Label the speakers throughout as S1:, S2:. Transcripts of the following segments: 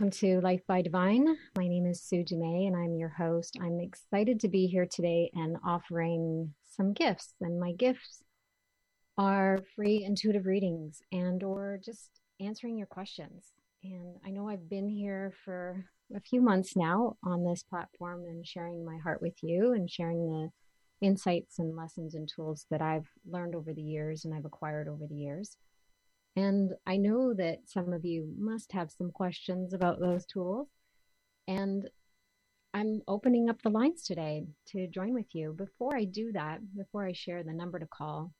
S1: Welcome to Life by Divine. My name is Sue DeMay and I'm your host. I'm excited to be here today and offering some gifts. And my gifts are free intuitive readings and or just answering your questions. And I know I've been here for a few months now on this platform and sharing my heart with you and sharing the insights and lessons and tools that I've learned over the years and I've acquired over the years. And I know that some of you must have some questions about those tools. And I'm opening up the lines today to join with you. Before I do that, before I share the number to call,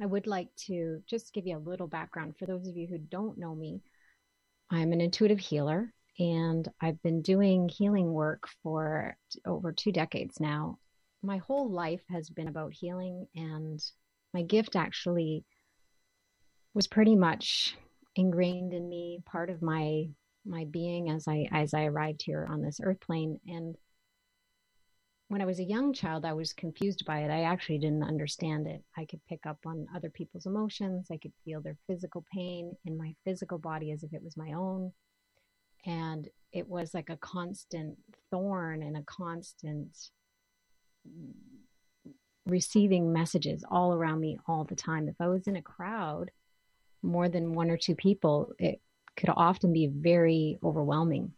S1: I would like to just give you a little background for those of you who don't know me. I'm an intuitive healer and I've been doing healing work for over two decades now. My whole life has been about healing, and my gift actually was pretty much ingrained in me, part of my my being as I as I arrived here on this earth plane. And when I was a young child, I was confused by it. I actually didn't understand it. I could pick up on other people's emotions. I could feel their physical pain in my physical body as if it was my own. And it was like a constant thorn and a constant receiving messages all around me all the time. If I was in a crowd, more than one or two people, it could often be very overwhelming,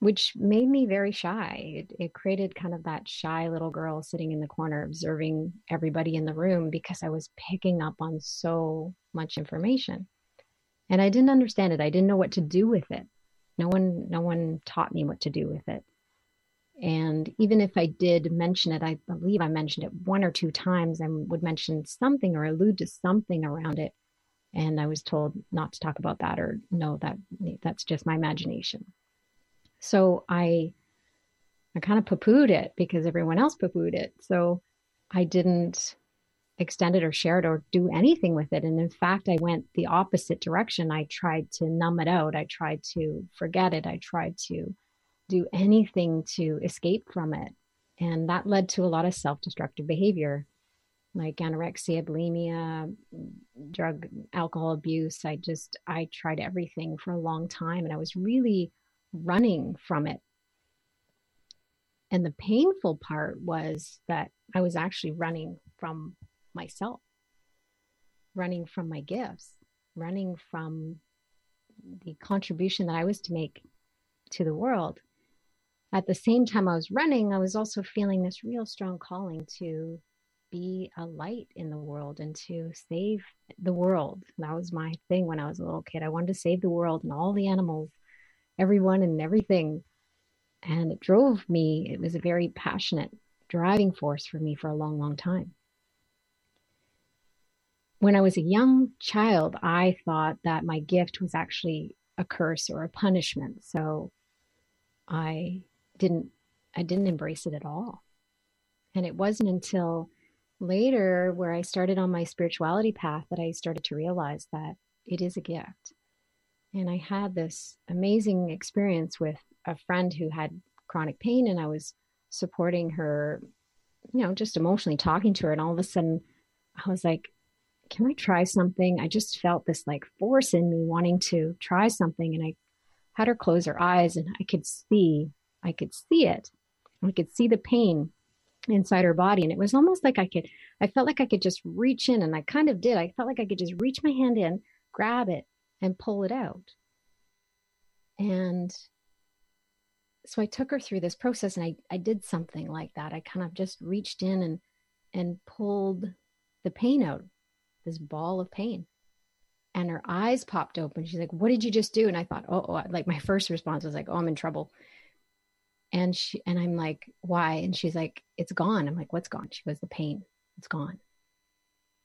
S1: which made me very shy. It, it, created kind of that shy little girl sitting in the corner observing everybody in the room because I was picking up on so much information. And I didn't understand it. I didn't know what to do with it. No one no one taught me what to do with it. And even if I did mention it, I believe I mentioned it one or two times I would mention something or allude to something around it. And I was told not to talk about that or no, that that's just my imagination. So I I kind of poo-pooed it because everyone else poo-pooed it. So I didn't extend it or share it or do anything with it. And in fact, I went the opposite direction. I tried to numb it out. I tried to forget it. I tried to do anything to escape from it. And that led to a lot of self destructive behavior like anorexia, bulimia, drug, alcohol abuse. I just, I tried everything for a long time and I was really running from it. And the painful part was that I was actually running from myself, running from my gifts, running from the contribution that I was to make to the world at the same time I was running, I was also feeling this real strong calling to be a light in the world and to save the world. That was my thing when I was a little kid. I wanted to save the world and all the animals, everyone and everything. And it drove me, it was a very passionate driving force for me for a long, long time. When I was a young child, I thought that my gift was actually a curse or a punishment. So I didn't I didn't embrace it at all. And it wasn't until later where I started on my spirituality path that I started to realize that it is a gift. And I had this amazing experience with a friend who had chronic pain and I was supporting her, you know, just emotionally talking to her and all of a sudden I was like, can I try something? I just felt this like force in me wanting to try something and I had her close her eyes and I could see I could see it. I could see the pain inside her body. And it was almost like I could, I felt like I could just reach in, and I kind of did. I felt like I could just reach my hand in, grab it, and pull it out. And so I took her through this process and I, I did something like that. I kind of just reached in and and pulled the pain out, this ball of pain. and her eyes popped open. She's like, What did you just do? And I thought, Oh, oh like my first response was like, Oh, I'm in trouble. And she, and I'm like, Why? And she's like, It's gone. I'm like, What's gone? She goes, The pain, it's gone.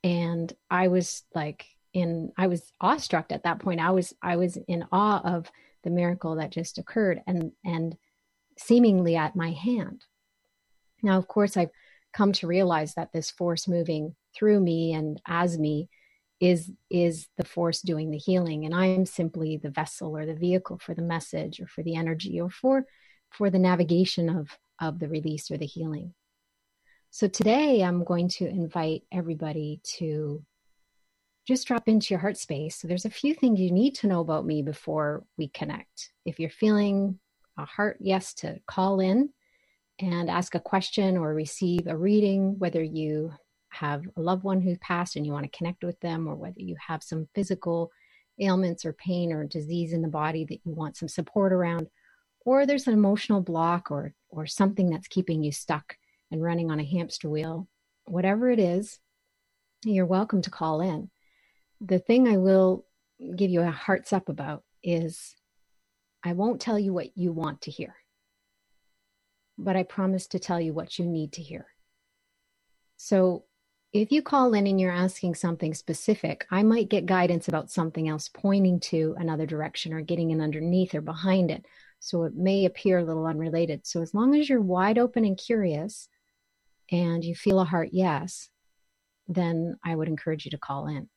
S1: And I was like, in, I was awestruck at that point. I was, I was in awe of the miracle that just occurred and, and seemingly at my hand. Now, of course, I've come to realize that this force moving through me and as me is is the force doing the healing and i'm simply the vessel or the vehicle for the message or for the energy or for for the navigation of of the release or the healing. So today i'm going to invite everybody to just drop into your heart space. So there's a few things you need to know about me before we connect. If you're feeling a heart yes to call in and ask a question or receive a reading whether you have a loved one who passed and you want to connect with them, or whether you have some physical ailments or pain or disease in the body that you want some support around, or there's an emotional block or or something that's keeping you stuck and running on a hamster wheel, whatever it is, you're welcome to call in. The thing I will give you a hearts up about is I won't tell you what you want to hear, but I promise to tell you what you need to hear. So if you call in and you're asking something specific, I might get guidance about something else pointing to another direction or getting in underneath or behind it. So it may appear a little unrelated. So as long as you're wide open and curious and you feel a heart yes, then I would encourage you to call in.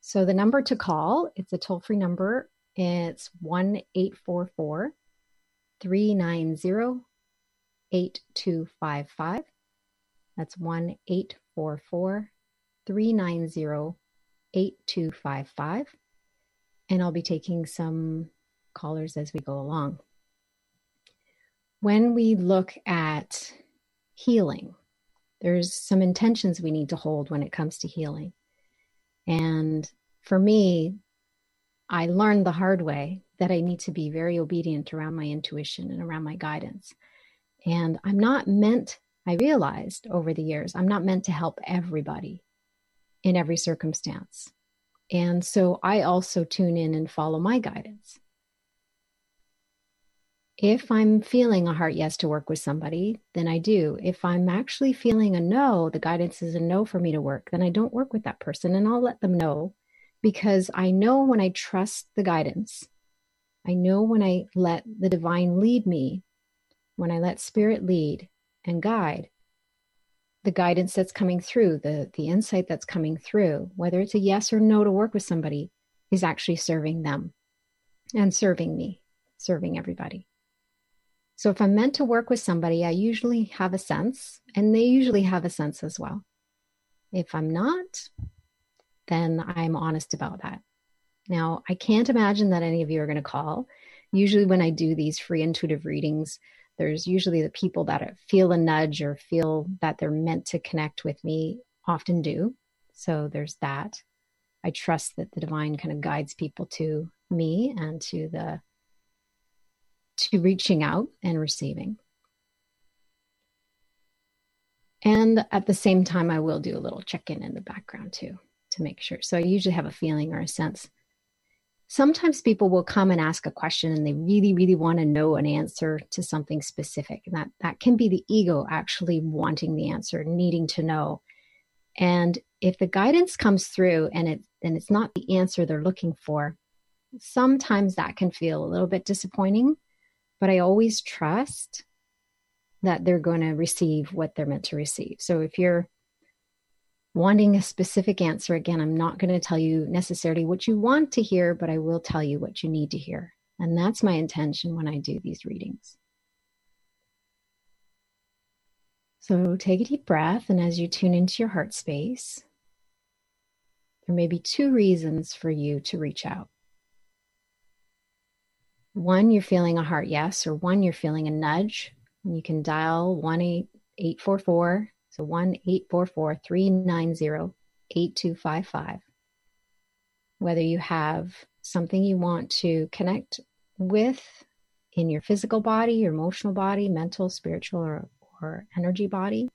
S1: So the number to call, it's a toll-free number. It's 1-844 390 8255. That's 1 844 390 8255. And I'll be taking some callers as we go along. When we look at healing, there's some intentions we need to hold when it comes to healing. And for me, I learned the hard way that I need to be very obedient around my intuition and around my guidance. And I'm not meant I realized over the years, I'm not meant to help everybody in every circumstance. And so I also tune in and follow my guidance. If I'm feeling a heart yes to work with somebody, then I do. If I'm actually feeling a no, the guidance is a no for me to work, then I don't work with that person and I'll let them know because I know when I trust the guidance, I know when I let the divine lead me, when I let spirit lead, and guide. The guidance that's coming through the the insight that's coming through whether it's a yes or no to work with somebody is actually serving them and serving me serving everybody so if i'm meant to work with somebody i usually have a sense and they usually have a sense as well if i'm not then i'm honest about that now i can't imagine that any of you are going to call usually when i do these free intuitive readings there's usually the people that feel a nudge or feel that they're meant to connect with me often do. So there's that. I trust that the divine kind of guides people to me and to the to reaching out and receiving. And at the same time, I will do a little check in in the background too to make sure. So I usually have a feeling or a sense sometimes people will come and ask a question and they really really want to know an answer to something specific and that that can be the ego actually wanting the answer needing to know and if the guidance comes through and it and it's not the answer they're looking for sometimes that can feel a little bit disappointing but i always trust that they're going to receive what they're meant to receive so if you're wanting a specific answer, again, I'm not going to tell you necessarily what you want to hear, but I will tell you what you need to hear. And that's my intention when I do these readings. So take a deep breath, and as you tune into your heart space, there may be two reasons for you to reach out. One, you're feeling a heart yes, or one, you're feeling a nudge. And you can dial 1 844 so 1 844 390 8255. Whether you have something you want to connect with in your physical body, your emotional body, mental, spiritual, or, or energy body,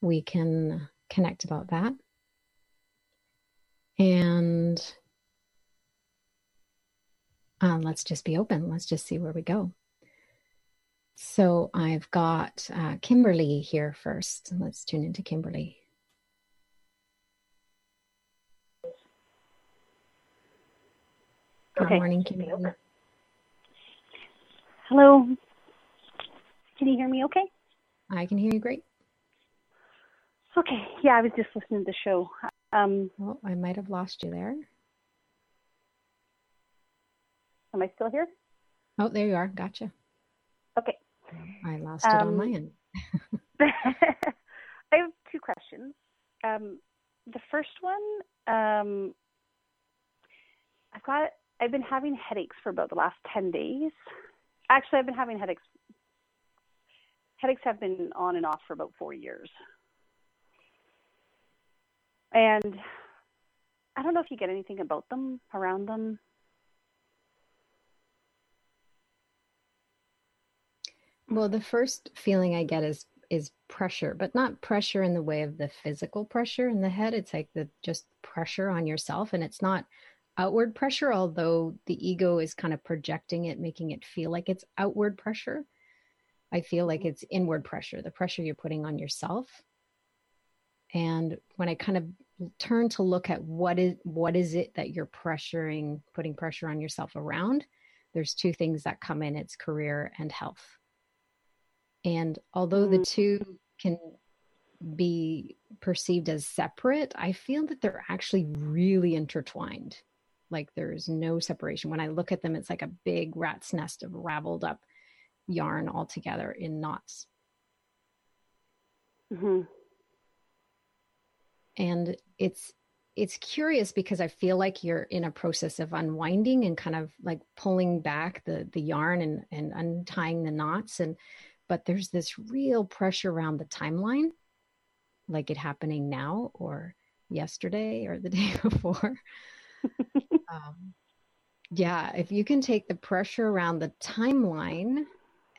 S1: we can connect about that. And um, let's just be open. Let's just see where we go. So I've got uh, Kimberly here first. Let's tune into Kimberly. Good okay. morning, Kimberly.
S2: Hello. Can you hear me okay?
S1: I can hear you great.
S2: Okay. Yeah, I was just listening to the show. Um,
S1: oh, I might have lost you there.
S2: Am I still here?
S1: Oh, there you are. Gotcha.
S2: Okay.
S1: I lost it um, on my end.
S2: I have two questions. Um, the first one, um, I've got, I've been having headaches for about the last 10 days. Actually, I've been having headaches. Headaches have been on and off for about four years. And I don't know if you get anything about them, around them.
S1: Well, the first feeling I get is is pressure, but not pressure in the way of the physical pressure in the head. It's like the just pressure on yourself and it's not outward pressure, although the ego is kind of projecting it, making it feel like it's outward pressure. I feel like it's inward pressure, the pressure you're putting on yourself. And when I kind of turn to look at what is what is it that you're pressuring, putting pressure on yourself around, there's two things that come in, it's career and health. And although the mm-hmm. two can be perceived as separate, I feel that they're actually really intertwined. Like there's no separation. When I look at them, it's like a big rat's nest of raveled up yarn all together in knots. Mm-hmm. And it's it's curious because I feel like you're in a process of unwinding and kind of like pulling back the the yarn and and untying the knots and but there's this real pressure around the timeline like it happening now or yesterday or the day before. Um, yeah if you can take the pressure around the timeline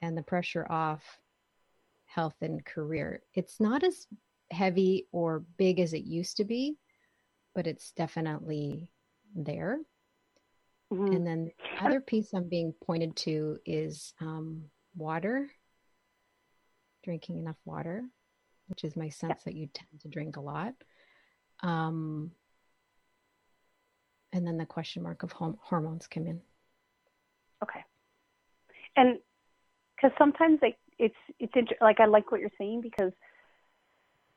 S1: and the pressure off health and career it's not as heavy or big as it used to be but it's definitely there. Mm-hmm. and then the other piece i'm being pointed to is um, water drinking enough water, which is my sense yeah. that you tend to drink a lot. Um, and then the question mark of hom- hormones come in.
S2: Okay. And because sometimes like it's it's inter- like I like what you're saying because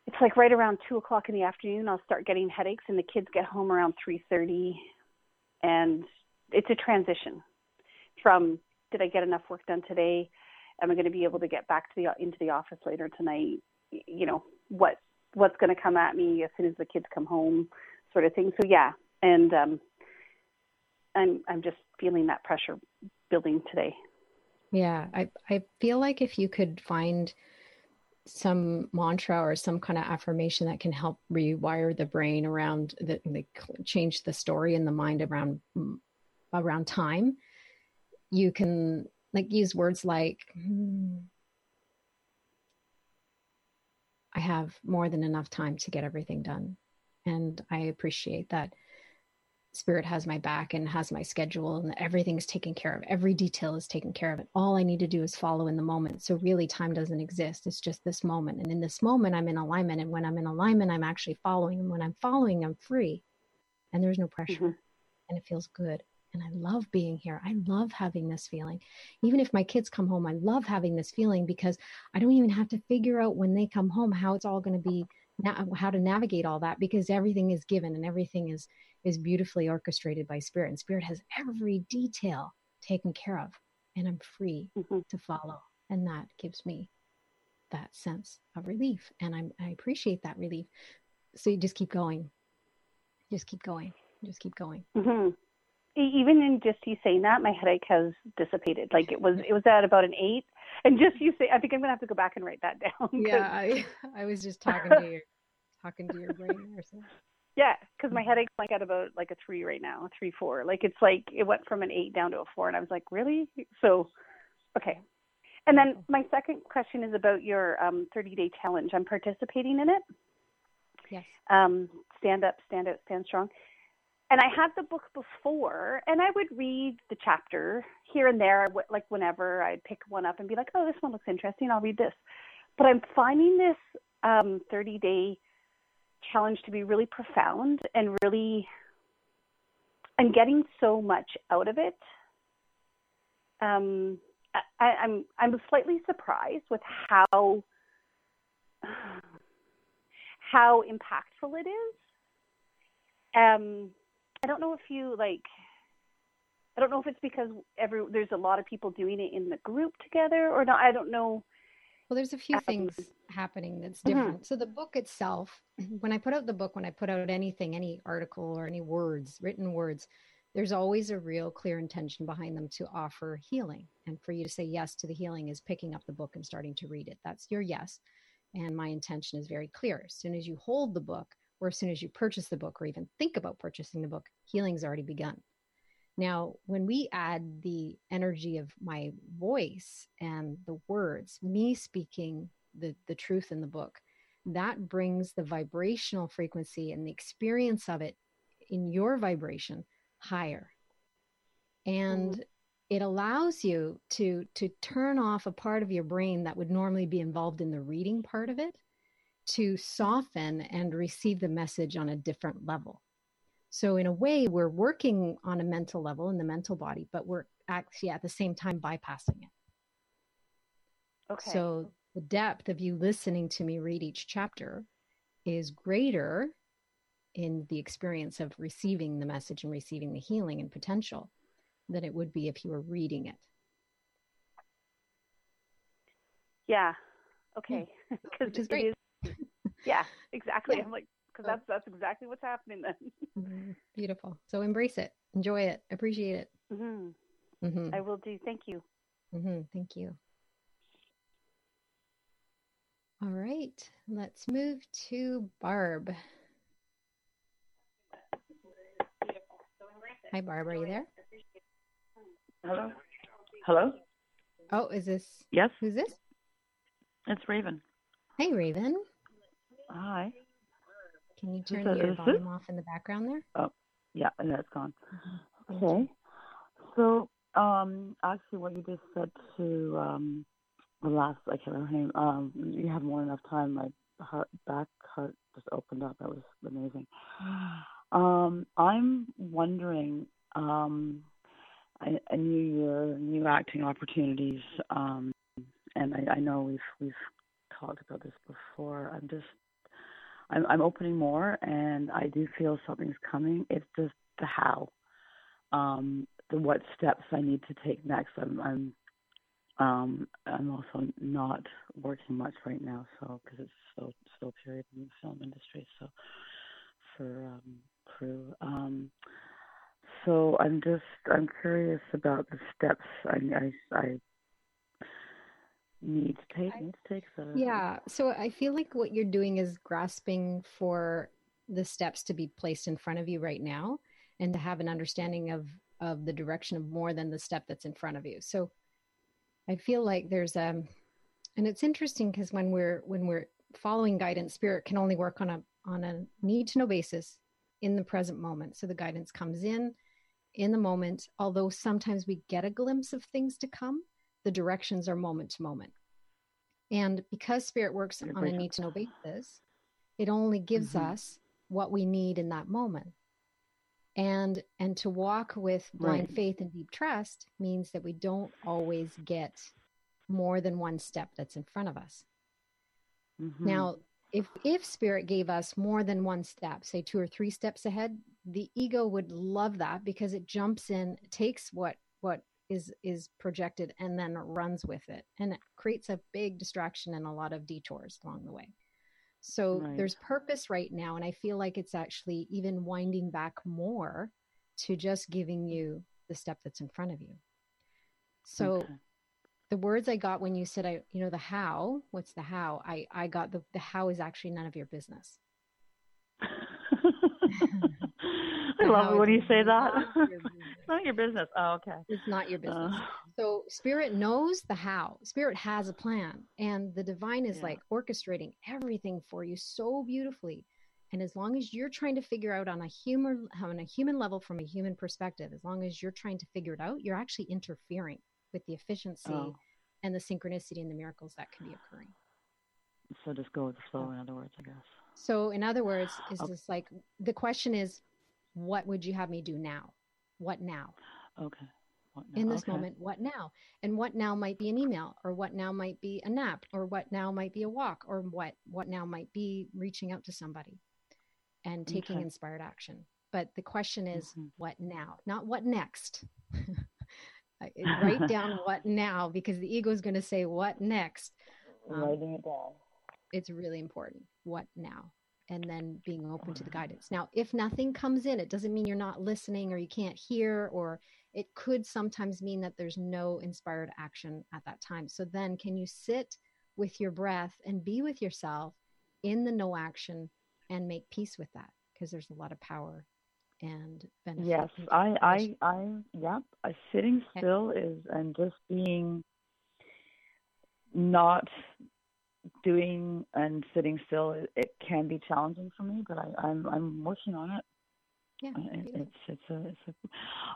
S2: it's like right around two o'clock in the afternoon I'll start getting headaches and the kids get home around three thirty, and it's a transition from did I get enough work done today am I going to be able to get back to the into the office later tonight? You know what what's going to come at me as soon as the kids come home, sort of thing. So yeah, and um, I'm I'm just feeling that pressure building today.
S1: Yeah, I I feel like if you could find some mantra or some kind of affirmation that can help rewire the brain around the, the change the story in the mind around around time you can like use words like hmm, I have more than enough time to get everything done. And I appreciate that spirit has my back and has my schedule and everything's taken care of. Every detail is taken care of. And all I need to do is follow in the moment. So really time doesn't exist. It's just this moment. And in this moment, I'm in alignment. And when I'm in alignment, I'm actually following. And when I'm following, I'm free. And there's no pressure. Mm-hmm. And it feels good and I love being here. I love having this feeling. Even if my kids come home, I love having this feeling because I don't even have to figure out when they come home how it's all going to be how to navigate all that because everything is given and everything is is beautifully orchestrated by spirit and spirit has every detail taken care of and I'm free mm-hmm. to follow and that gives me that sense of relief and I'm, I appreciate that relief. So you just keep going. Just keep going. Just keep going.
S2: Mm-hmm even in just you saying that, my headache has dissipated. Like it was, it was at about an eight, and just you say, I think I'm gonna have to go back and write that down.
S1: Yeah, I, I was just talking to you, talking to your brain or something.
S2: Yeah, because my headache's like at about like a three right now, three four. Like it's like it went from an eight down to a four, and I was like, really? So, okay. And then my second question is about your um, 30 day challenge. I'm participating in it.
S1: Yes.
S2: Um, stand up, stand out, stand strong. And I had the book before, and I would read the chapter here and there, like whenever I'd pick one up and be like, "Oh, this one looks interesting. I'll read this." But I'm finding this um, 30 day challenge to be really profound and really, I'm getting so much out of it. Um, I, I'm I'm slightly surprised with how how impactful it is. Um, I don't know if you like. I don't know if it's because every there's a lot of people doing it in the group together or not. I don't know.
S1: Well, there's a few um, things happening that's mm-hmm. different. Mm-hmm. So the book itself, when I put out the book, when I put out anything, any article or any words, written words, there's always a real clear intention behind them to offer healing. And for you to say yes to the healing is picking up the book and starting to read it. That's your yes. And my intention is very clear. As soon as you hold the book, or as soon as you purchase the book or even think about purchasing the book, healing's already begun. Now, when we add the energy of my voice and the words, me speaking the, the truth in the book, that brings the vibrational frequency and the experience of it in your vibration higher. And mm-hmm. it allows you to to turn off a part of your brain that would normally be involved in the reading part of it to soften and receive the message on a different level. So, in a way, we're working on a mental level in the mental body, but we're actually at the same time bypassing it. Okay. So, the depth of you listening to me read each chapter is greater in the experience of receiving the message and receiving the healing and potential than it would be if you were reading it.
S2: Yeah. Okay. Which is great yeah, exactly. Yeah. I'm like, because that's that's exactly what's happening then.
S1: mm-hmm. Beautiful. So embrace it, enjoy it, appreciate it.
S2: Mm-hmm. Mm-hmm. I will do. Thank you.
S1: Mm-hmm. Thank you. All right, let's move to Barb. Hi, Barb. Are you there?
S3: Hello. Hello.
S1: Oh, is this?
S3: Yes.
S1: Who's this?
S3: It's Raven.
S1: Hey, Raven.
S3: Hi.
S1: Can you turn your volume off in the background there?
S3: Oh, yeah, and that's gone. Mm-hmm. Okay. So, um, actually, what you just said to um, the last, I can't remember her name. Um, you have more than enough time. My heart, back heart just opened up. That was amazing. Um, I'm wondering, um, a, a new year, new acting opportunities, um, and I, I know we've we've talked about this before. I'm just I'm, I'm opening more, and I do feel something's coming. It's just the how, um, the what steps I need to take next. I'm I'm um, I'm also not working much right now, so because it's so slow period in the film industry. So for um, crew, um, so I'm just I'm curious about the steps I I, I need to take take so.
S1: Yeah so i feel like what you're doing is grasping for the steps to be placed in front of you right now and to have an understanding of of the direction of more than the step that's in front of you. So i feel like there's a um, and it's interesting because when we're when we're following guidance spirit can only work on a on a need to know basis in the present moment. So the guidance comes in in the moment although sometimes we get a glimpse of things to come the directions are moment to moment. And because spirit works on a need to know basis, it only gives mm-hmm. us what we need in that moment. And and to walk with blind right. faith and deep trust means that we don't always get more than one step that's in front of us. Mm-hmm. Now, if if spirit gave us more than one step, say two or three steps ahead, the ego would love that because it jumps in, takes what what is is projected and then runs with it and it creates a big distraction and a lot of detours along the way so right. there's purpose right now and i feel like it's actually even winding back more to just giving you the step that's in front of you so okay. the words i got when you said i you know the how what's the how i i got the the how is actually none of your business
S3: I love it when you say that. Not your business. Oh, okay.
S1: It's not your business. Uh, so spirit knows the how. Spirit has a plan, and the divine is yeah. like orchestrating everything for you so beautifully. And as long as you're trying to figure out on a human on a human level from a human perspective, as long as you're trying to figure it out, you're actually interfering with the efficiency oh. and the synchronicity and the miracles that can be occurring.
S3: So just go with the flow, in other words, I guess.
S1: So in other words, is okay. this like the question is, what would you have me do now? What now?
S3: Okay.
S1: In this okay. moment what now? And what now might be an email or what now might be a nap or what now might be a walk or what what now might be reaching out to somebody and taking okay. inspired action. But the question is mm-hmm. what now? Not what next. Write down what now because the ego is going to say what next?
S3: Um, writing it down.
S1: it's really important. What now and then being open to the uh-huh. guidance now if nothing comes in it doesn't mean you're not listening or you can't hear or it could sometimes mean that there's no inspired action at that time. So then, can you sit with your breath and be with yourself in the no action and make peace with that? Because there's a lot of power and benefit.
S3: Yes, I, I, I, yep. Yeah, sitting eh still is and just being not doing and sitting still. It, it can be challenging for me, but I, I'm, I'm working on it.
S1: Yeah,
S3: it's it's a, it's a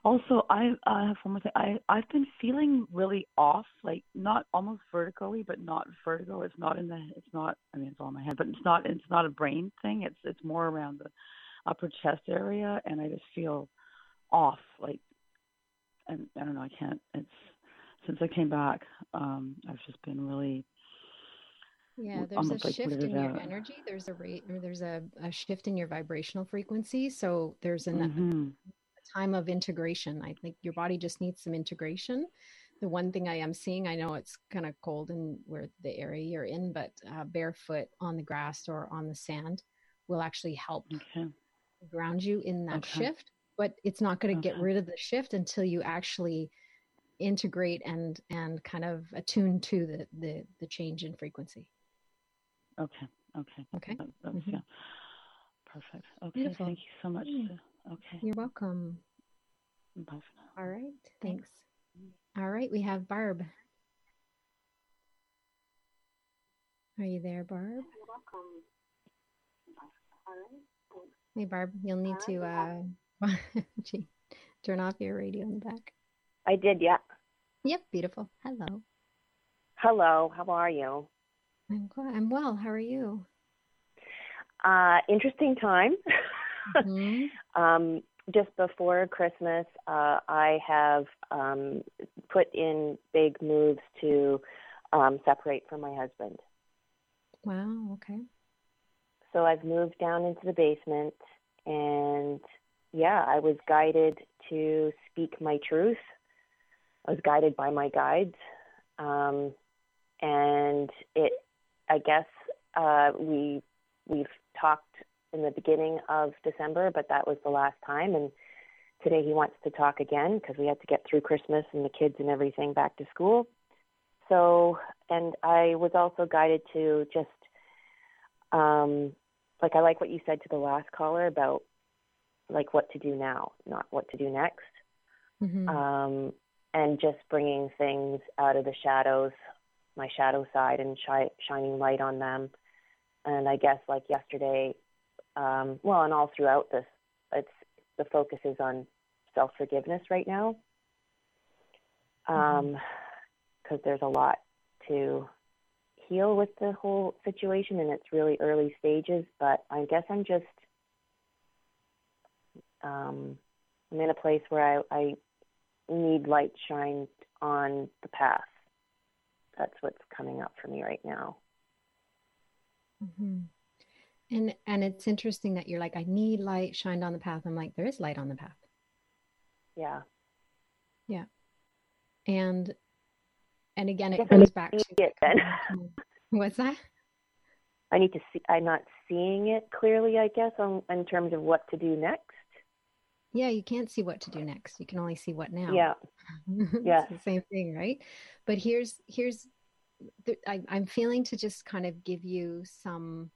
S3: also I I have one more thing. I I've been feeling really off like not almost vertically but not vertigo. It's not in the it's not I mean it's all in my head but it's not it's not a brain thing. It's it's more around the upper chest area and I just feel off like and I don't know I can't it's since I came back um I've just been really
S1: yeah, there's a like shift in your energy. There's a rate, or there's a, a shift in your vibrational frequency. So there's an, mm-hmm. a time of integration. I think your body just needs some integration. The one thing I am seeing, I know it's kind of cold in where the area you're in, but uh, barefoot on the grass or on the sand will actually help okay. ground you in that okay. shift. But it's not going to okay. get rid of the shift until you actually integrate and and kind of attune to the the, the change in frequency.
S3: Okay. Okay.
S1: Okay. That,
S3: mm-hmm. Yeah. Perfect. Okay. Beautiful. Thank you so much. Mm. Okay.
S1: You're welcome.
S3: Bye for now.
S1: All right. Thanks. All right. We have Barb. Are you there, Barb? You're welcome. All right. Hey, Barb, you'll need to uh, turn off your radio in the back.
S4: I did, yeah.
S1: Yep, beautiful. Hello.
S4: Hello, how are you?
S1: I'm good. I'm well. How are you?
S4: Uh, interesting time. Mm-hmm. um, just before Christmas, uh, I have um, put in big moves to um, separate from my husband.
S1: Wow. Okay.
S4: So I've moved down into the basement, and yeah, I was guided to speak my truth. I was guided by my guides, um, and it I guess uh, we we've talked in the beginning of December, but that was the last time. And today he wants to talk again because we had to get through Christmas and the kids and everything back to school. So, and I was also guided to just, um, like I like what you said to the last caller about like what to do now, not what to do next. Mm-hmm. Um, and just bringing things out of the shadows my shadow side and shi- shining light on them. And I guess like yesterday, um, well, and all throughout this, it's the focus is on self forgiveness right now, because um, mm-hmm. there's a lot to heal with the whole situation, and it's really early stages. But I guess I'm just um, I'm in a place where I, I need light shined on the path that's what's coming up for me right now.
S1: Mm-hmm. And and it's interesting that you're like, I need light shined on the path. I'm like, there is light on the path.
S4: Yeah.
S1: Yeah. And and again, it goes back to
S4: it then.
S1: What's that?
S4: I need to see. I'm not seeing it clearly. I guess on in terms of what to do next.
S1: Yeah, you can't see what to do next. You can only see what now.
S4: Yeah.
S1: yeah. the same thing, right? But here's here's the, I, I'm feeling to just kind of give you some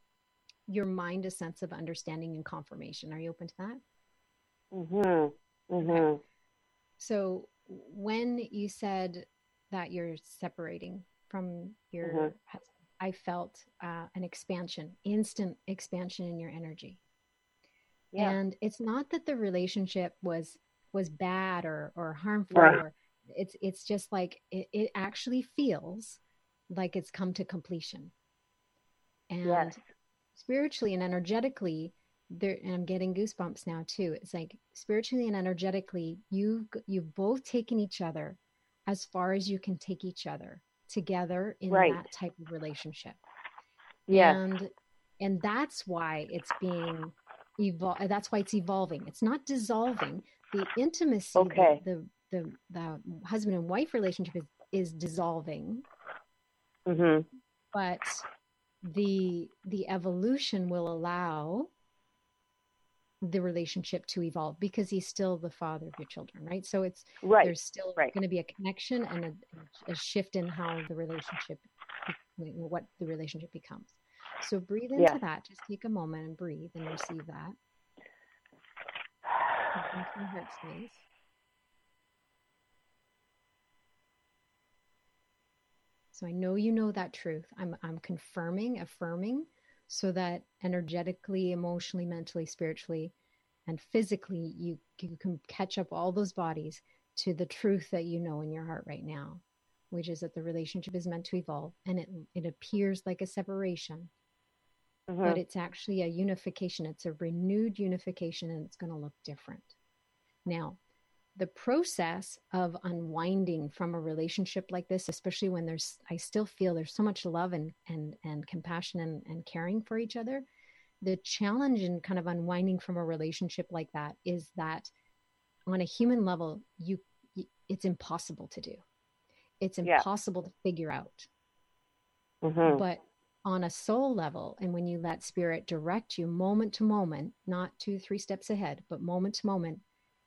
S1: your mind a sense of understanding and confirmation. Are you open to that?
S4: Mm Mhm. Mm Mhm.
S1: So when you said that you're separating from your mm-hmm. husband, I felt uh, an expansion, instant expansion in your energy yeah. and it's not that the relationship was was bad or or harmful right. or it's it's just like it, it actually feels like it's come to completion and yes. spiritually and energetically there and i'm getting goosebumps now too it's like spiritually and energetically you you've both taken each other as far as you can take each other together in right. that type of relationship
S4: yeah
S1: and and that's why it's being evol- that's why it's evolving it's not dissolving the intimacy
S4: okay.
S1: the, the the husband and wife relationship is is dissolving
S4: mm-hmm.
S1: but the the evolution will allow the relationship to evolve because he's still the father of your children right so it's
S4: right
S1: there's still
S4: right.
S1: going to be a connection and a, a shift in how the relationship what the relationship becomes so breathe into yeah. that just take a moment and breathe and receive that heart space So I know you know that truth. I'm I'm confirming, affirming so that energetically, emotionally, mentally, spiritually, and physically you, you can catch up all those bodies to the truth that you know in your heart right now, which is that the relationship is meant to evolve and it it appears like a separation. Mm-hmm. But it's actually a unification. It's a renewed unification and it's going to look different. Now, the process of unwinding from a relationship like this especially when there's i still feel there's so much love and and and compassion and, and caring for each other the challenge in kind of unwinding from a relationship like that is that on a human level you it's impossible to do it's impossible yeah. to figure out mm-hmm. but on a soul level and when you let spirit direct you moment to moment not two three steps ahead but moment to moment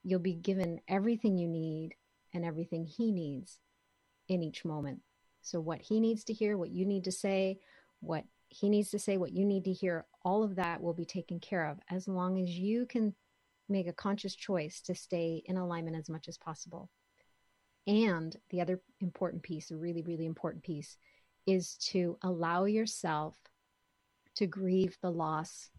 S1: you'll be given everything you need and everything he needs in each moment. So, what he needs to hear, what you need to say, what he needs to say, what you need to hear, all of that will be taken care of as long as you can make a conscious choice to stay in alignment as much as possible. And the other important piece, a really, really important piece, is to allow yourself to grieve the loss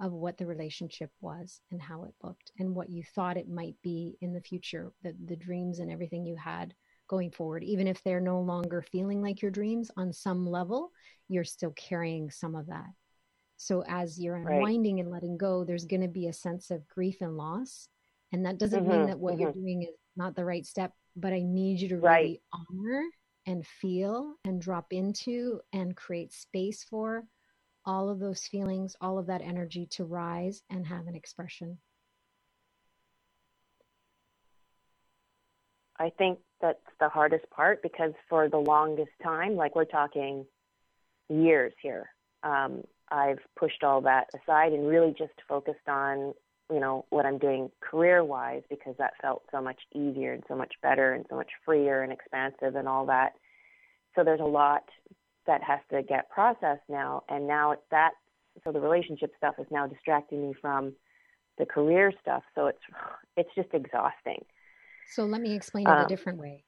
S1: of what the relationship was and how it looked and what you thought it might be in the future, the, the dreams and everything you had going forward. Even if they're no longer feeling like your dreams on some level, you're still carrying some of that. So as you're unwinding right. and letting go, there's going to be a sense of grief and loss. And that doesn't mm-hmm, mean that what mm-hmm. you're doing is not the right step, but I need you to right. really honor and feel and drop into and create space for all of those feelings, all of that energy to rise and have an expression?
S4: I think that's the hardest part because for the longest time, like we're talking years here, um, I've pushed all that aside and really just focused on, you know, what I'm doing career wise because that felt so much easier and so much better and so much freer and expansive and all that. So there's a lot that has to get processed now and now it's that so the relationship stuff is now distracting me from the career stuff so it's it's just exhausting
S1: so let me explain it um, a different way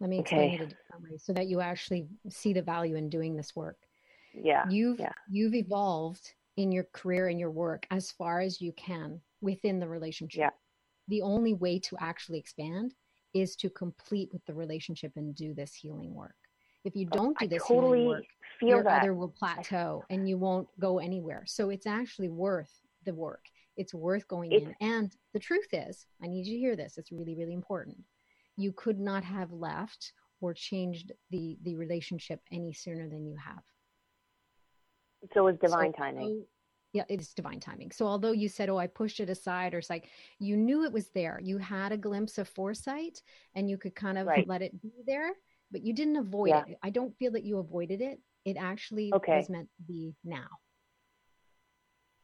S1: let me explain okay. it a different way so that you actually see the value in doing this work
S4: yeah
S1: you've
S4: yeah.
S1: you've evolved in your career and your work as far as you can within the relationship
S4: yeah.
S1: the only way to actually expand is to complete with the relationship and do this healing work if you don't do this
S4: totally
S1: work, your that. other will plateau and you won't go anywhere. So it's actually worth the work. It's worth going it's, in. And the truth is, I need you to hear this. It's really, really important. You could not have left or changed the the relationship any sooner than you have.
S4: So it's divine so, timing.
S1: Yeah, it's divine timing. So although you said, "Oh, I pushed it aside," or it's like you knew it was there, you had a glimpse of foresight, and you could kind of right. let it be there but you didn't avoid yeah. it. I don't feel that you avoided it. It actually
S4: okay.
S1: was meant to be now.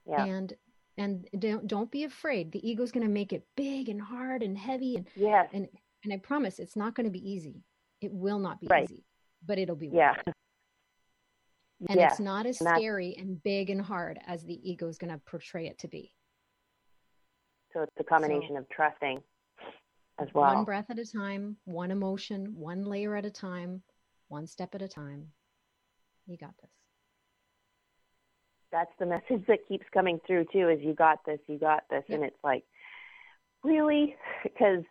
S4: Yeah.
S1: And and don't don't be afraid. The ego's going to make it big and hard and heavy and
S4: yeah.
S1: and and I promise it's not going to be easy. It will not be
S4: right.
S1: easy, but it'll be worth
S4: yeah.
S1: And it's not as scary and big and hard as the ego is going to portray it to be.
S4: So it's a combination so, of trusting as well.
S1: One breath at a time, one emotion, one layer at a time, one step at a time. You got this.
S4: that's the message that keeps coming through too is you got this you got this yep. and it's like really because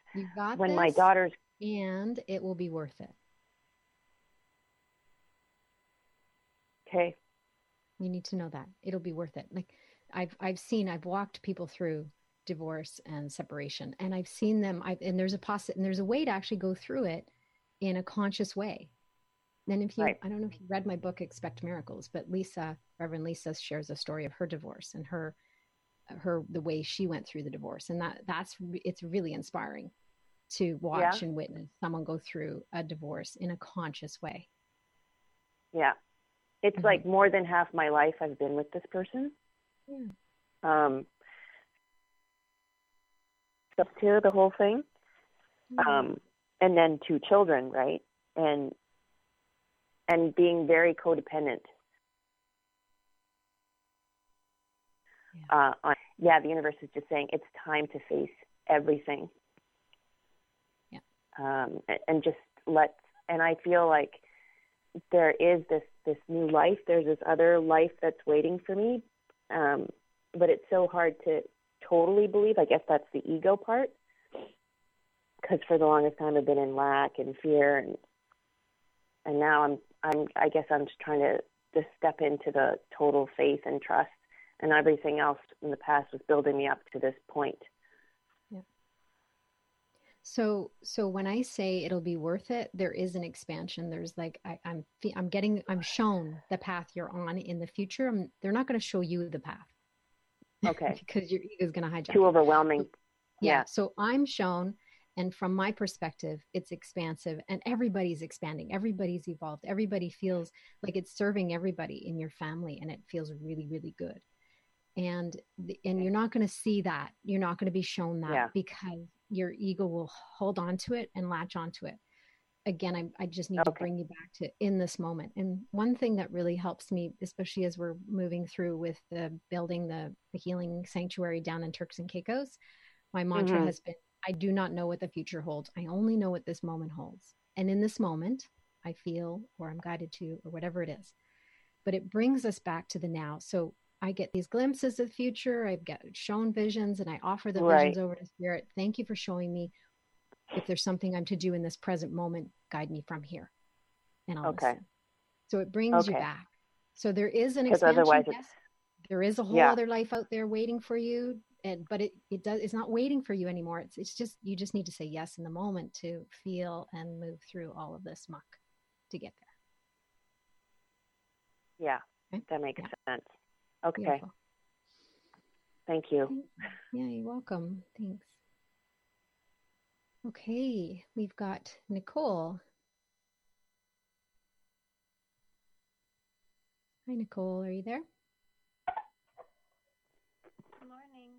S4: when my daughter's
S1: and it will be worth it
S4: okay.
S1: You need to know that. It'll be worth it. Like i've i've seen i've walked people through divorce and separation and i've seen them i and there's a poss- and there's a way to actually go through it in a conscious way. And if you right. i don't know if you read my book expect miracles but lisa reverend lisa shares a story of her divorce and her her the way she went through the divorce. And that that's it's really inspiring to watch yeah. and witness someone go through a divorce in a conscious way.
S4: Yeah it's mm-hmm. like more than half my life i've been with this person yeah. um up to the whole thing. Mm-hmm. Um, and then two children, right? And and being very codependent. Yeah. Uh, on, yeah, the universe is just saying it's time to face everything.
S1: Yeah.
S4: Um, and, and just let. And I feel like there is this this new life. There's this other life that's waiting for me. Um, but it's so hard to totally believe. I guess that's the ego part. Because for the longest time I've been in lack and fear, and and now I'm I'm I guess I'm just trying to just step into the total faith and trust, and everything else in the past was building me up to this point.
S1: So so when I say it'll be worth it, there is an expansion. There's like I, I'm I'm getting I'm shown the path you're on in the future. I'm, they're not going to show you the path
S4: Okay.
S1: because your ego is going to hijack.
S4: Too overwhelming.
S1: Yeah. yeah. So I'm shown, and from my perspective, it's expansive, and everybody's expanding. Everybody's evolved. Everybody feels like it's serving everybody in your family, and it feels really, really good. And and you're not going to see that. You're not going to be shown that yeah. because your ego will hold on to it and latch onto it. Again I, I just need okay. to bring you back to in this moment. And one thing that really helps me especially as we're moving through with the building the, the healing sanctuary down in turks and caicos my mantra mm-hmm. has been i do not know what the future holds. I only know what this moment holds. And in this moment i feel or i'm guided to or whatever it is. But it brings us back to the now. So I get these glimpses of the future. I've got shown visions and I offer the right. visions over to spirit. Thank you for showing me if there's something I'm to do in this present moment, guide me from here. And I'll okay. listen. So it brings okay. you back. So there is an expansion. Otherwise yes, there is a whole yeah. other life out there waiting for you. And but it, it does it's not waiting for you anymore. It's it's just you just need to say yes in the moment to feel and move through all of this muck to get
S4: there. Yeah. Okay? That makes yeah. sense. Okay. Beautiful. Thank you.
S1: Yeah, you're welcome. Thanks. Okay, we've got Nicole. Hi, Nicole. Are you there?
S5: Good morning.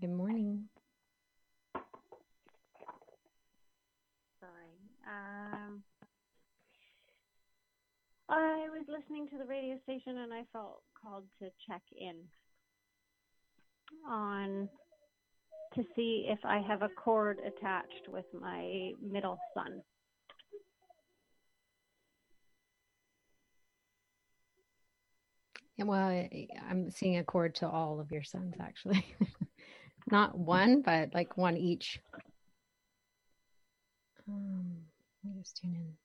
S1: Good morning.
S5: Sorry. Um, I was listening to the radio station and I felt called to check in on to see if I have a cord attached with my middle son.
S1: Yeah, well, I'm seeing a cord to all of your sons, actually. Not one, but like one each. Um, let me just tune in.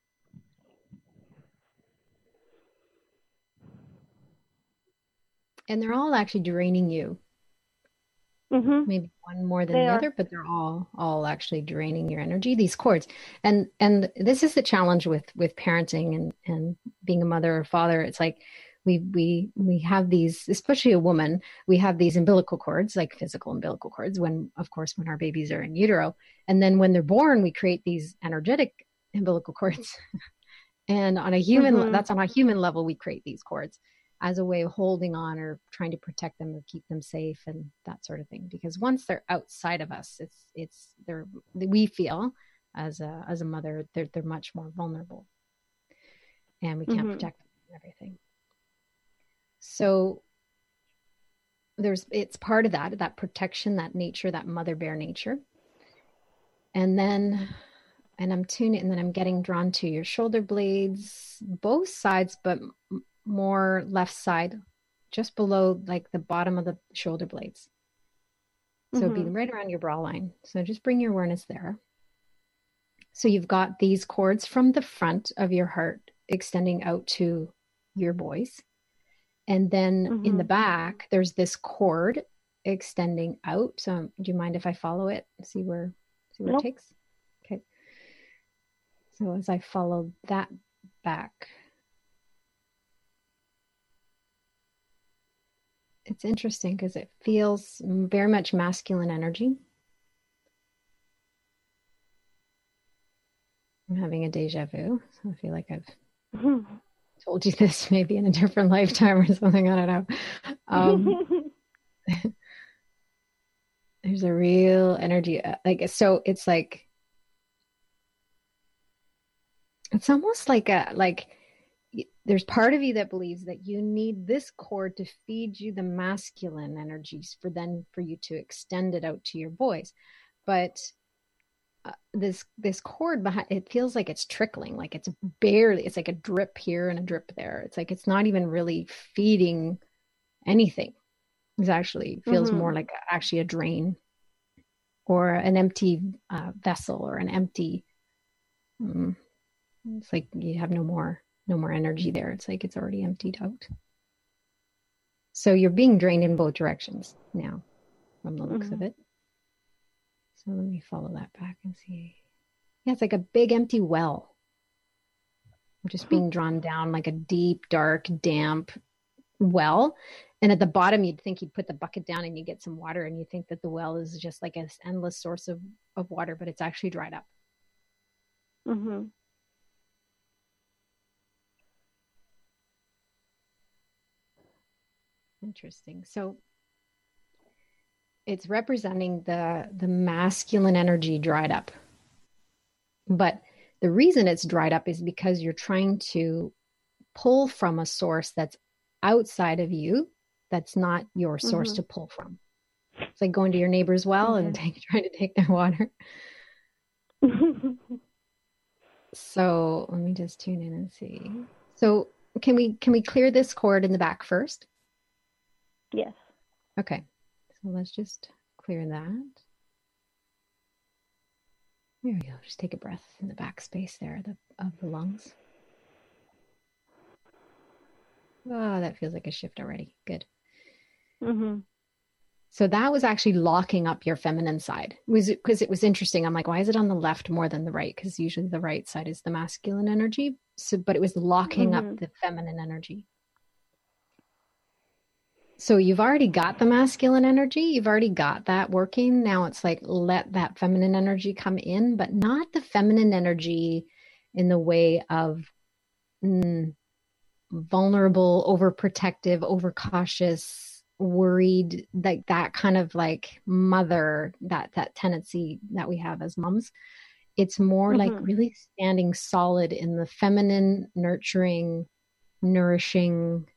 S1: And they're all actually draining you Mm-hmm. maybe one more than they the are. other but they're all all actually draining your energy these cords and and this is the challenge with with parenting and and being a mother or father it's like we we we have these especially a woman we have these umbilical cords like physical umbilical cords when of course when our babies are in utero and then when they're born we create these energetic umbilical cords and on a human mm-hmm. that's on a human level we create these cords as a way of holding on or trying to protect them or keep them safe and that sort of thing because once they're outside of us it's it's they're we feel as a as a mother they're they're much more vulnerable. And we can't mm-hmm. protect them and everything. So there's it's part of that that protection that nature that mother bear nature. And then and i'm tuning and then i'm getting drawn to your shoulder blades both sides but more left side just below like the bottom of the shoulder blades. So
S2: Mm-hmm.
S1: be right around your bra line. So just bring your awareness there. So you've got these cords from the front of your heart extending out to your boys. And then in the
S2: Mhm.
S1: back, there's this cord extending out. So do you mind if I follow it? See where see where
S2: Nope.
S1: it takes? Okay. So as I follow that back, it's interesting because it feels very much masculine energy. I'm having a deja vu. So I feel like I've told you this maybe in a different lifetime or something. I don't know. Um, there's a real energy, uh, like so. It's like it's almost like a like there's part of you that believes that you need this cord to feed you the masculine energies for then for you to extend it out to your boys. But uh, this this cord behind it feels like it's trickling like it's barely it's like a drip here and a drip there. It's like it's not even really feeding anything. It actually feels
S2: Mhm.
S1: more like actually a drain or an empty uh, vessel or an empty mm, it's like you have no more no more energy there. It's like it's already emptied out. So you're being drained in both directions now from the looks of
S2: Mhm.
S1: it. So let me follow that back and see. Yeah it's like a big empty well. I'm just being drawn down like a deep dark damp well. And at the bottom you'd think you'd put the bucket down and you get some water and you think that the well is just like an endless source of, of water but it's actually dried up.
S2: Hmm
S1: Interesting. So it's representing the the masculine energy dried up. But the reason it's dried up is because you're trying to pull from a source that's outside of you that's not your source
S2: Mhm.
S1: to pull from. It's like going to your neighbor's well and take, trying to take their water. So let me just tune in and see. So can we can we clear this cord in the back first?
S2: Yes.
S1: Okay, so let's just clear that. There we go. Just take a breath in the back space there the, of the lungs. Oh, that feels like a shift already. Good.
S2: hmm
S1: So that was actually locking up your feminine side. It was because it was interesting. I'm like, why is it on the left more than the right? Because usually the right side is the masculine energy. So, but it was locking up
S2: Mhm.
S1: the feminine energy. So you've already got the masculine energy. You've already got that working. Now it's like let that feminine energy come in, but not the feminine energy in the way of mm, vulnerable, overprotective, overcautious, worried, like that kind of like mother that that tendency that we have as moms. It's more like
S2: Mhm.
S1: really standing solid in the feminine, nurturing, nourishing,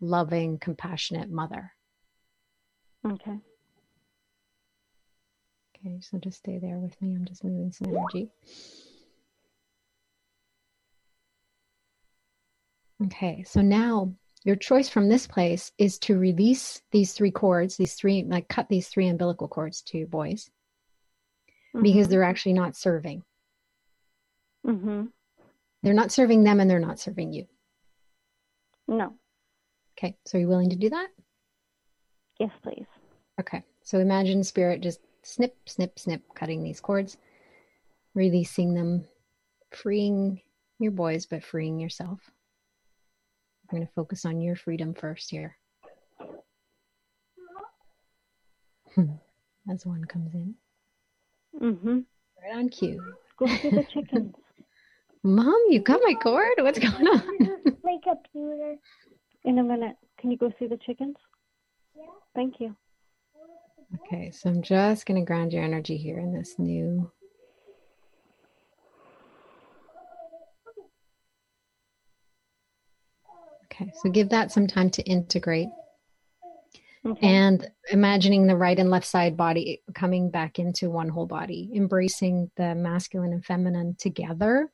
S1: loving, compassionate mother.
S2: Okay.
S1: Okay, so just stay there with me. I'm just moving some energy. Okay, so now your choice from this place is to release these three cords, these three, like cut these three umbilical cords to boys because they're actually not serving.
S2: Mm-hmm.
S1: They're not serving them and they're not serving you.
S2: No.
S1: Okay, so are you willing to do that?
S2: Yes, please.
S1: Okay, so imagine spirit just snip, snip, snip, cutting these cords, releasing them, freeing your boys, but freeing yourself. I'm going to focus on your freedom first here. As one comes in,
S2: Mm-hmm.
S1: right on cue.
S2: Go see the chickens.
S1: Mom, you got my cord? What's going on?
S2: My computer. In a minute. Can you go see the chickens? Yeah. Thank you.
S1: okay, so I'm just going to ground your energy here in this new. Okay, so give that some time to integrate.
S2: Okay.
S1: and imagining the right and left side body coming back into one whole body, embracing the masculine and feminine together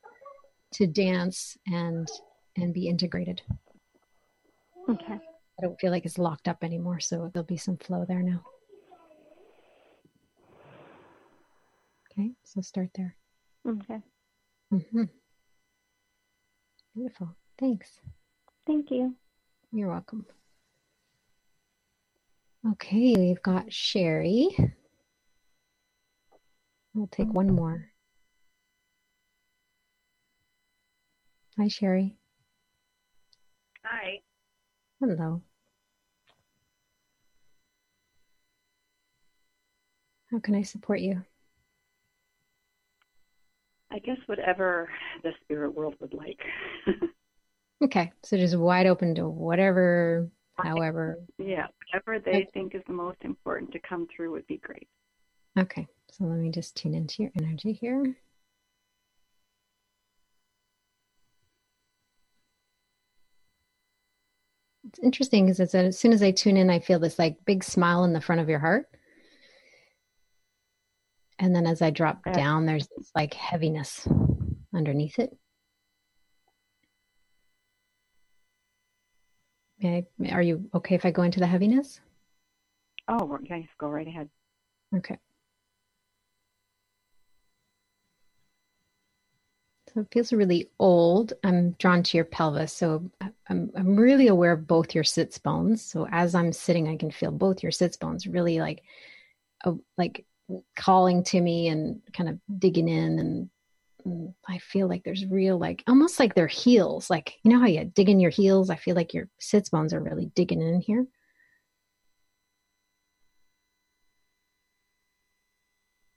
S1: to dance and and be integrated.
S2: Okay.
S1: I don't feel like it's locked up anymore, so there'll be some flow there now. Okay, so start there.
S5: Okay.
S1: Mm-hmm. Beautiful. Thanks.
S5: Thank you.
S1: You're welcome. Okay, we've got Sherry. We'll take one more. Hi, Sherry.
S6: Hi.
S1: Hello. How can I support you?
S6: I guess whatever the spirit world would like.
S1: okay, so just wide open to whatever, however.
S6: Yeah, whatever they okay. think is the most important to come through would be great.
S1: Okay, so let me just tune into your energy here. It's interesting because as soon as I tune in, I feel this like big smile in the front of your heart. And then as I drop yeah. down, there's this like heaviness underneath it. May I, are you okay if I go into the heaviness?
S6: Oh, yeah, go right ahead.
S1: Okay. So it feels really old. I'm drawn to your pelvis. So I'm, I'm really aware of both your sits bones. So as I'm sitting, I can feel both your sits bones really like, oh, like calling to me and kind of digging in and, and I feel like there's real like almost like their heels like you know how you dig in your heels I feel like your sits bones are really digging in here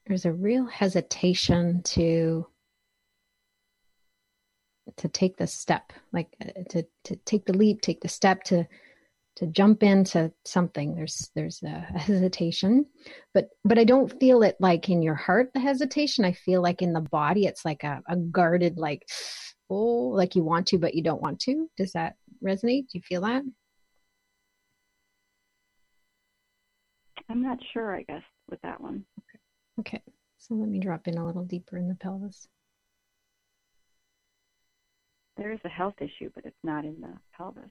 S1: there's a real hesitation to to take the step like uh, to to take the leap take the step to to jump into something. There's there's a hesitation but but i don't feel it like in your heart the hesitation. I feel like in the body it's like a, a guarded like oh like you want to but you don't want to. Does that resonate? Do you feel that?
S6: I'm not sure i guess with that one.
S1: Okay. Okay. So let me drop in a little deeper in the pelvis
S6: there is a health issue but it's not in the pelvis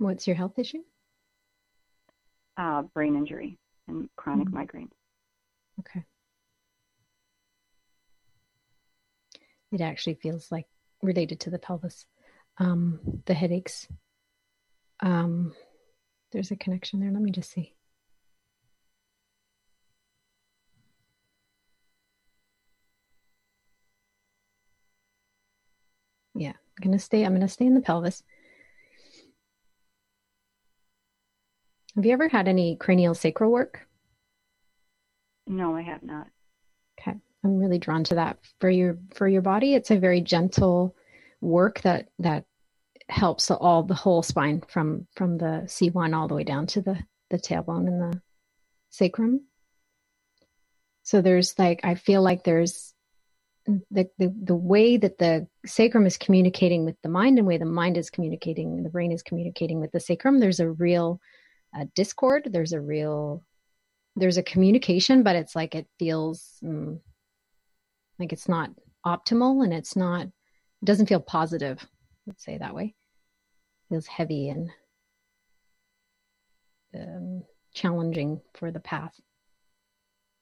S1: What's your health issue?
S6: Uh, brain injury and chronic mm-hmm. migraine.
S1: Okay. It actually feels like related to the pelvis. Um, the headaches. Um, there's a connection there. Let me just see. I'm gonna stay. I'm gonna stay in the pelvis. Have you ever had any cranial sacral work?
S6: No, I have not.
S1: Okay. I'm really drawn to that for your for your body. It's a very gentle work that that helps all the whole spine from from the C1 all the way down to the the tailbone and the sacrum. So there's like I feel like there's the, the the way that the sacrum is communicating with the mind and way the mind is communicating the brain is communicating with the sacrum there's a real a discord there's a real there's a communication but it's like it feels mm, like it's not optimal and it's not it doesn't feel positive let's say that way it feels heavy and um, challenging for the path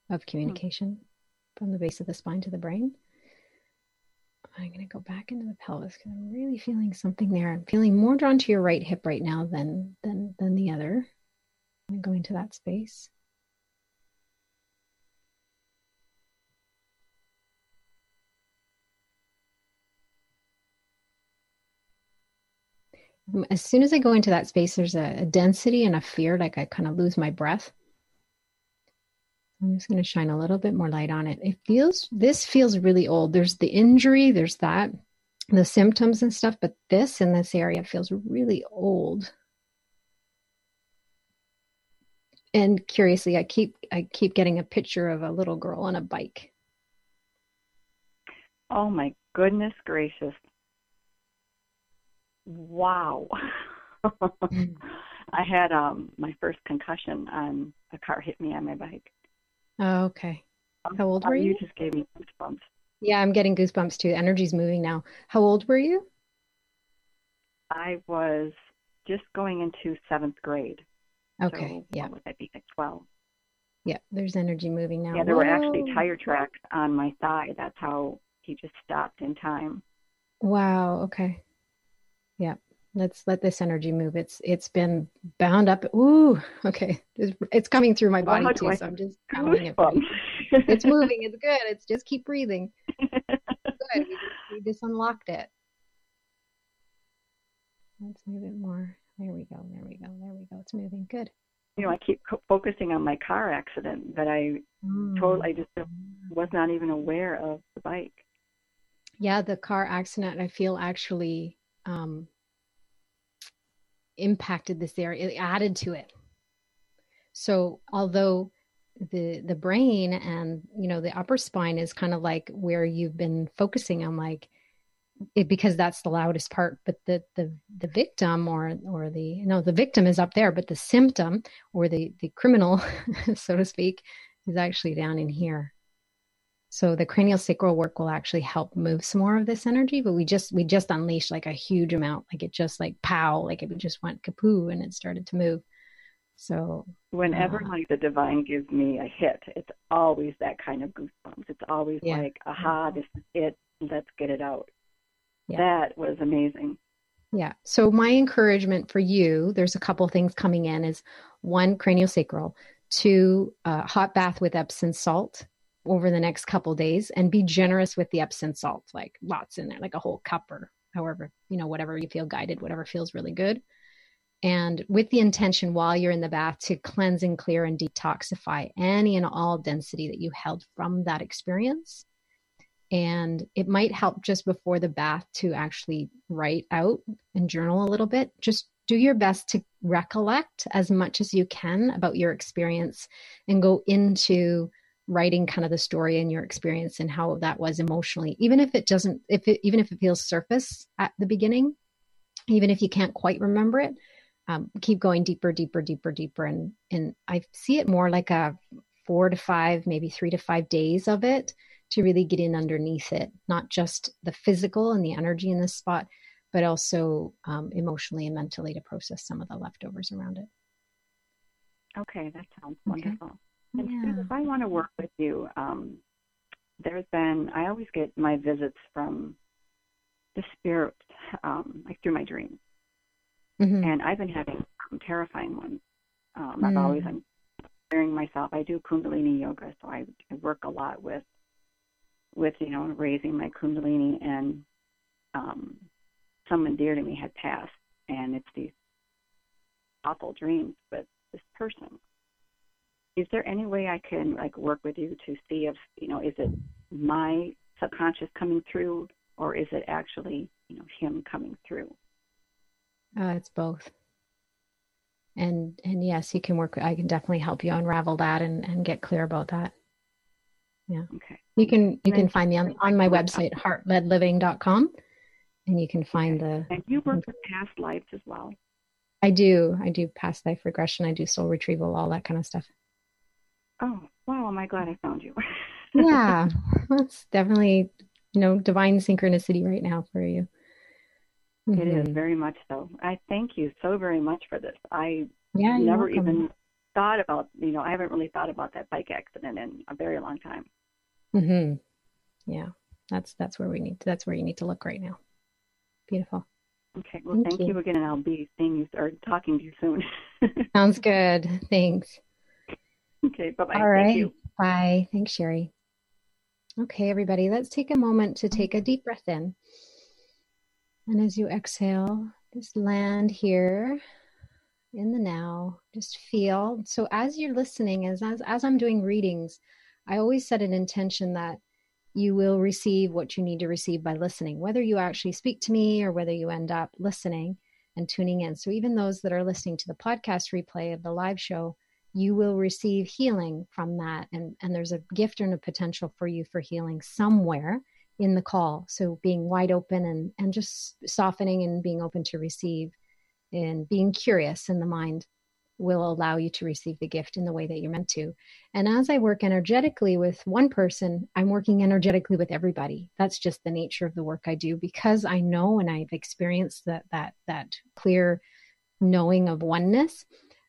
S1: of communication mm. from the base of the spine to the brain I'm going to go back into the pelvis because I'm really feeling something there. I'm feeling more drawn to your right hip right now than than than the other and go into that space. Mm, as soon as I go into that space, there's a, a density and a fear, like I kind of lose my breath. I'm just going to shine a little bit more light on it. It feels, this feels really old. There's the injury, there's that, the symptoms and stuff, but this in this area feels really old. and curiously i keep i keep getting a picture of a little girl on a bike
S6: oh my goodness gracious wow i had um my first concussion on a car hit me on my bike
S1: oh okay how old were you
S6: you just gave me goosebumps
S1: yeah i'm getting goosebumps too energy's moving now how old were you
S6: i was just going into seventh grade.
S1: Okay.
S6: So
S1: yeah.
S6: Would that be? Like 12.
S1: Yeah. There's energy moving now.
S6: Yeah, there were actually tire tracks on my thigh. That's how he just stopped in time.
S1: Wow. Okay. Yeah. Let's let this energy move. It's it's been bound up. Ooh. Okay. It's, it's coming through my body too. So I'm just feeling it. for you. It's moving. It's good. It's just keep breathing. Good. We just, we just unlocked it. Let's move it more. There we go. There we go. There we go. It's moving. Good.
S6: you know, I keep co- focusing on my car accident, but I
S1: Mm.
S6: totally, I just was not even aware of the bike.
S1: Yeah, the car accident, I feel actually um, impacted this area, it added to it. So, although the the brain and you know the upper spine is kind of like where you've been focusing on, like it because that's the loudest part. But the the the victim or or the no the victim is up there, but the symptom or the the criminal, so to speak, is actually down in here. So the cranial sacral work will actually help move some more of this energy, but we just we just unleashed like a huge amount, like it just like pow, like it just went kapoo and it started to move. So
S6: Whenever
S1: Uh.
S6: like the divine gives me a hit, it's always that kind of goosebumps. It's always
S1: Yeah.
S6: like, aha, this is it. Let's get it out.
S1: Yeah.
S6: That was amazing.
S1: Yeah. So my encouragement for you, there's a couple things coming in is one craniosacral, two uh, hot bath with Epsom salt over the next couple days and be generous with the Epsom salt, like lots in there, like a whole cup or however, you know, whatever you feel guided, whatever feels really good. And with the intention while you're in the bath to cleanse and clear and detoxify any and all density that you held from that experience and it might help just before the bath to actually write out and journal a little bit. Just do your best to recollect as much as you can about your experience and go into writing kind of the story and your experience and how that was emotionally even if it doesn't if it even if it feels surface at the beginning even if you can't quite remember it um, keep going deeper deeper deeper deeper and and i see it more like a four to five maybe three to five days of it to really get in underneath it, not just the physical and the energy in this spot, but also um, emotionally and mentally to process some of the leftovers around it.
S6: Okay, that sounds
S1: Okay.
S6: And
S1: Yeah.
S6: If I want to work with you, um, there's been I always get my visits from the spirit, um, like through my dreams,
S1: Mhm.
S6: and I've been having some terrifying ones. Um, I've
S1: Mm.
S6: always I'm preparing myself. I do Kundalini yoga, so I, I work a lot with with you know raising my Kundalini, and um, someone dear to me had passed, and it's these awful dreams with this person is there any way I can like work with you to see if you know is it my subconscious coming through or is it actually you know him coming through?
S1: Uh, it's both. And and yes, you can work. I can definitely help you unravel that and and get clear about that. Yeah.
S6: Okay.
S1: You can you
S6: And
S1: can find me on on my website heartledliving.com and you can find the
S6: And you work with past lives as well.
S1: I do I do past life regression, I do soul retrieval, all that kind of stuff.
S6: Oh wow! Am I glad I found you?
S1: yeah, that's definitely you know divine synchronicity right now for you.
S6: It is
S1: Mhm.
S6: very much so. I thank you so very much for this. I
S1: Yeah,
S6: never
S1: welcome.
S6: even thought about you know I haven't really thought about that bike accident in a very long time.
S1: mm-hmm. Yeah, that's that's where we need. to, That's where you need to look right now. Beautiful.
S6: Okay. Well,
S1: Thank
S6: thank,
S1: you.
S6: you. again, and I'll be seeing you or talking to you soon.
S1: Sounds good. Thanks.
S6: Okay. Bye bye.
S1: All right.
S6: Thank you.
S1: Bye. Thanks, Sherry. Okay, everybody, let's take a moment to take a deep breath in. And as you exhale, just land here in the now. Just feel. So as you're listening, as as, as I'm doing readings, I always set an intention that you will receive what you need to receive by listening, whether you actually speak to me or whether you end up listening and tuning in. So even those that are listening to the podcast replay of the live show, you will receive healing from that and and there's a gift and a potential for you for healing somewhere in the call. So being wide open and and just softening and being open to receive and being curious in the mind will allow you to receive the gift in the way that you're meant to. And as i work energetically with one person i'm working energetically with everybody. That's just the nature of the work i do because i know and i've experienced that that that clear knowing of oneness,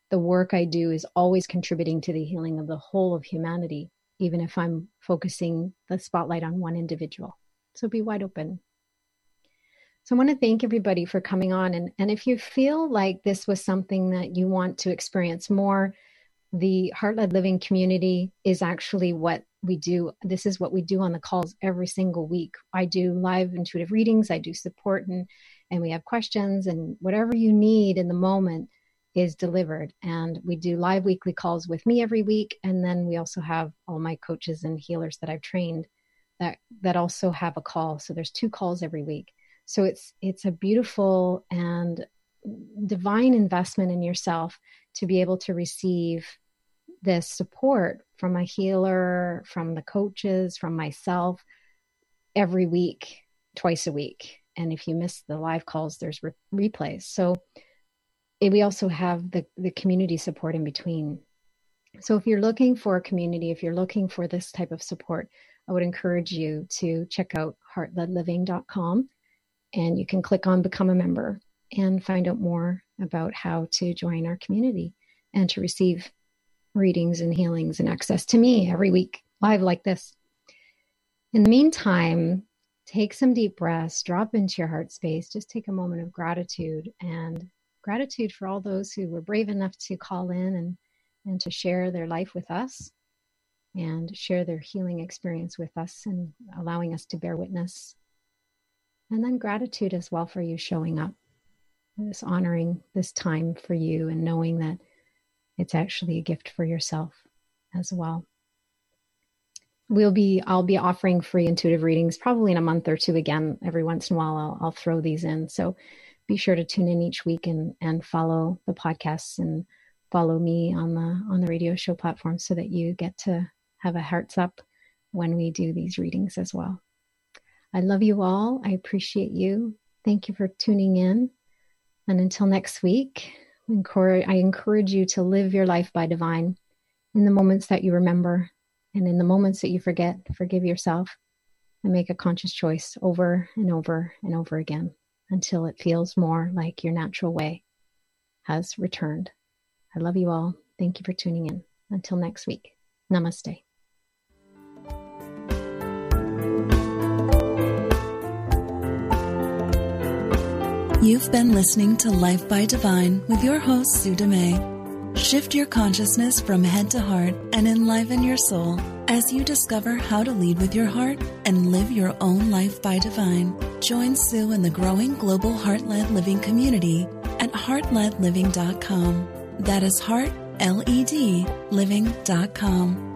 S1: the work I do is always contributing to the healing of the whole of humanity, even if I'm focusing the spotlight on one individual. So be wide open. So I want to thank everybody for coming on. And, and if you feel like this was something that you want to experience more, the Heart Led Living community is actually what we do. This is what we do on the calls every single week. I do live intuitive readings, I do support, and, and we have questions, and whatever you need in the moment is delivered. And we do live weekly calls with me every week. And then we also have all my coaches and healers that I've trained that, that also have a call. So there's two calls every week. So it's, it's a beautiful and divine investment in yourself to be able to receive this support from a healer, from the coaches, from myself every week, twice a week. And if you miss the live calls, there's re- replays. So we also have the, the community support in between. So if you're looking for a community, if you're looking for this type of support, I would encourage you to check out heartledliving.com and you can click on become a member and find out more about how to join our community and to receive readings and healings and access to me every week live like this. In the meantime, take some deep breaths, drop into your heart space, just take a moment of gratitude and gratitude for all those who were brave enough to call in and, and to share their life with us and share their healing experience with us and allowing us to bear witness. And then gratitude as well for you showing up, this honoring this time for you and knowing that it's actually a gift for yourself as well. We'll be, I'll be offering free intuitive readings probably in a month or two again. Every once in a while, I'll, I'll throw these in. So be sure to tune in each week and, and follow the podcasts and follow me on the on the radio show platform so that you get to have a hearts up when we do these readings as well. I love you all. I appreciate you. Thank you for tuning in. And until next week, I encourage you to live your life by divine in the moments that you remember and in the moments that you forget, forgive yourself and make a conscious choice over and over and over again until it feels more like your natural way has returned. I love you all. Thank you for tuning in. Until next week, namaste.
S7: You've been listening to Life by Divine with your host, Sue Dumais. Shift your consciousness from head to heart and enliven your soul as you discover how to lead with your heart and live your own life by divine. Join Sue in the growing global heart led living community at heartledliving.com. That is heart, L E D, living.com.